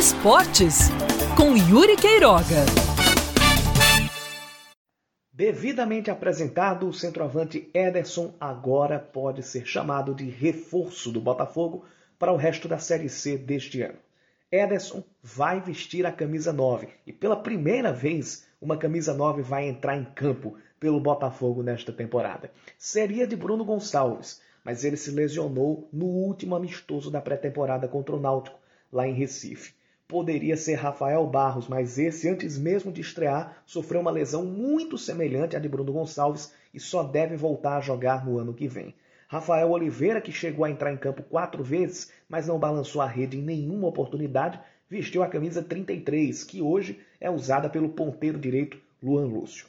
Esportes, com Yuri Queiroga. Devidamente apresentado, o centroavante Ederson agora pode ser chamado de reforço do Botafogo para o resto da Série C deste ano. Ederson vai vestir a camisa 9 e pela primeira vez uma camisa 9 vai entrar em campo pelo Botafogo nesta temporada. Seria de Bruno Gonçalves, mas ele se lesionou no último amistoso da pré-temporada contra o Náutico, lá em Recife. Poderia ser Rafael Barros, mas esse, antes mesmo de estrear, sofreu uma lesão muito semelhante à de Bruno Gonçalves e só deve voltar a jogar no ano que vem. Rafael Oliveira, que chegou a entrar em campo quatro vezes, mas não balançou a rede em nenhuma oportunidade, vestiu a camisa 33, que hoje é usada pelo ponteiro direito Luan Lúcio.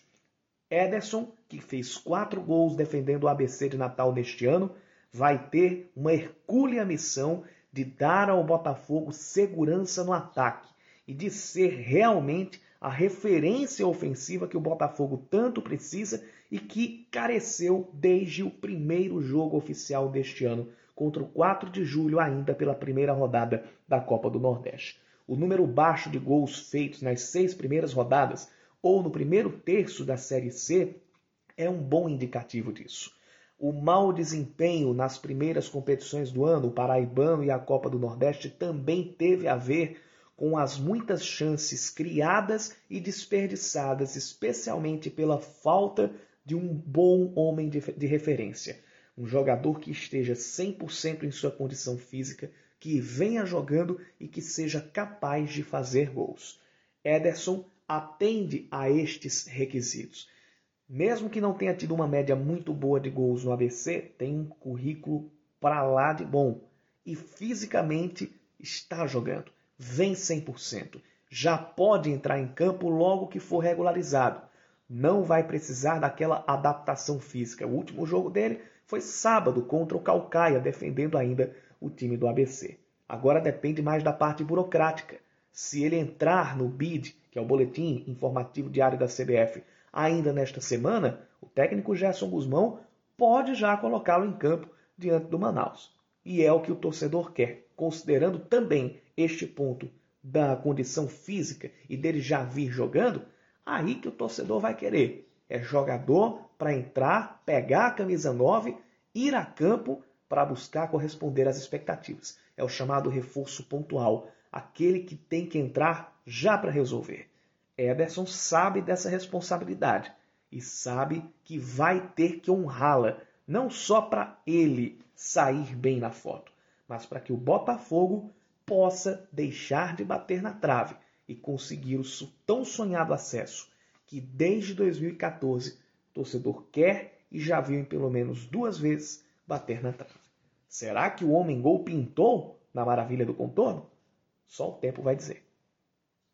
Ederson, que fez quatro gols defendendo o ABC de Natal neste ano, vai ter uma hercúlea missão de dar ao Botafogo segurança no ataque e de ser realmente a referência ofensiva que o Botafogo tanto precisa e que careceu desde o primeiro jogo oficial deste ano, contra o 4 de julho, ainda pela primeira rodada da Copa do Nordeste. O número baixo de gols feitos nas seis primeiras rodadas ou no primeiro terço da Série C é um bom indicativo disso. O mau desempenho nas primeiras competições do ano, o Paraibano e a Copa do Nordeste, também teve a ver com as muitas chances criadas e desperdiçadas, especialmente pela falta de um bom homem de, de referência. Um jogador que esteja 100% em sua condição física, que venha jogando e que seja capaz de fazer gols. Ederson atende a estes requisitos mesmo que não tenha tido uma média muito boa de gols no ABC, tem um currículo para lá de bom. E fisicamente está jogando. Vem 100%. Já pode entrar em campo logo que for regularizado. Não vai precisar daquela adaptação física. O último jogo dele foi sábado contra o Calcaia, defendendo ainda o time do ABC. Agora depende mais da parte burocrática. Se ele entrar no BID, que é o Boletim Informativo Diário da CBF, ainda nesta semana, o técnico Gerson Guzmão pode já colocá-lo em campo diante do Manaus. E é o que o torcedor quer, considerando também este ponto da condição física e dele já vir jogando, aí que o torcedor vai querer. É jogador para entrar, pegar a camisa 9, ir a campo para buscar corresponder às expectativas. É o chamado reforço pontual, aquele que tem que entrar já para resolver. Ederson sabe dessa responsabilidade e sabe que vai ter que honrá-la, não só para ele sair bem na foto, mas para que o Botafogo possa deixar de bater na trave e conseguir o tão sonhado acesso que desde 2014 o torcedor quer e já viu em pelo menos duas vezes bater na trave. Será que o homem gol pintou na maravilha do contorno? Só o tempo vai dizer.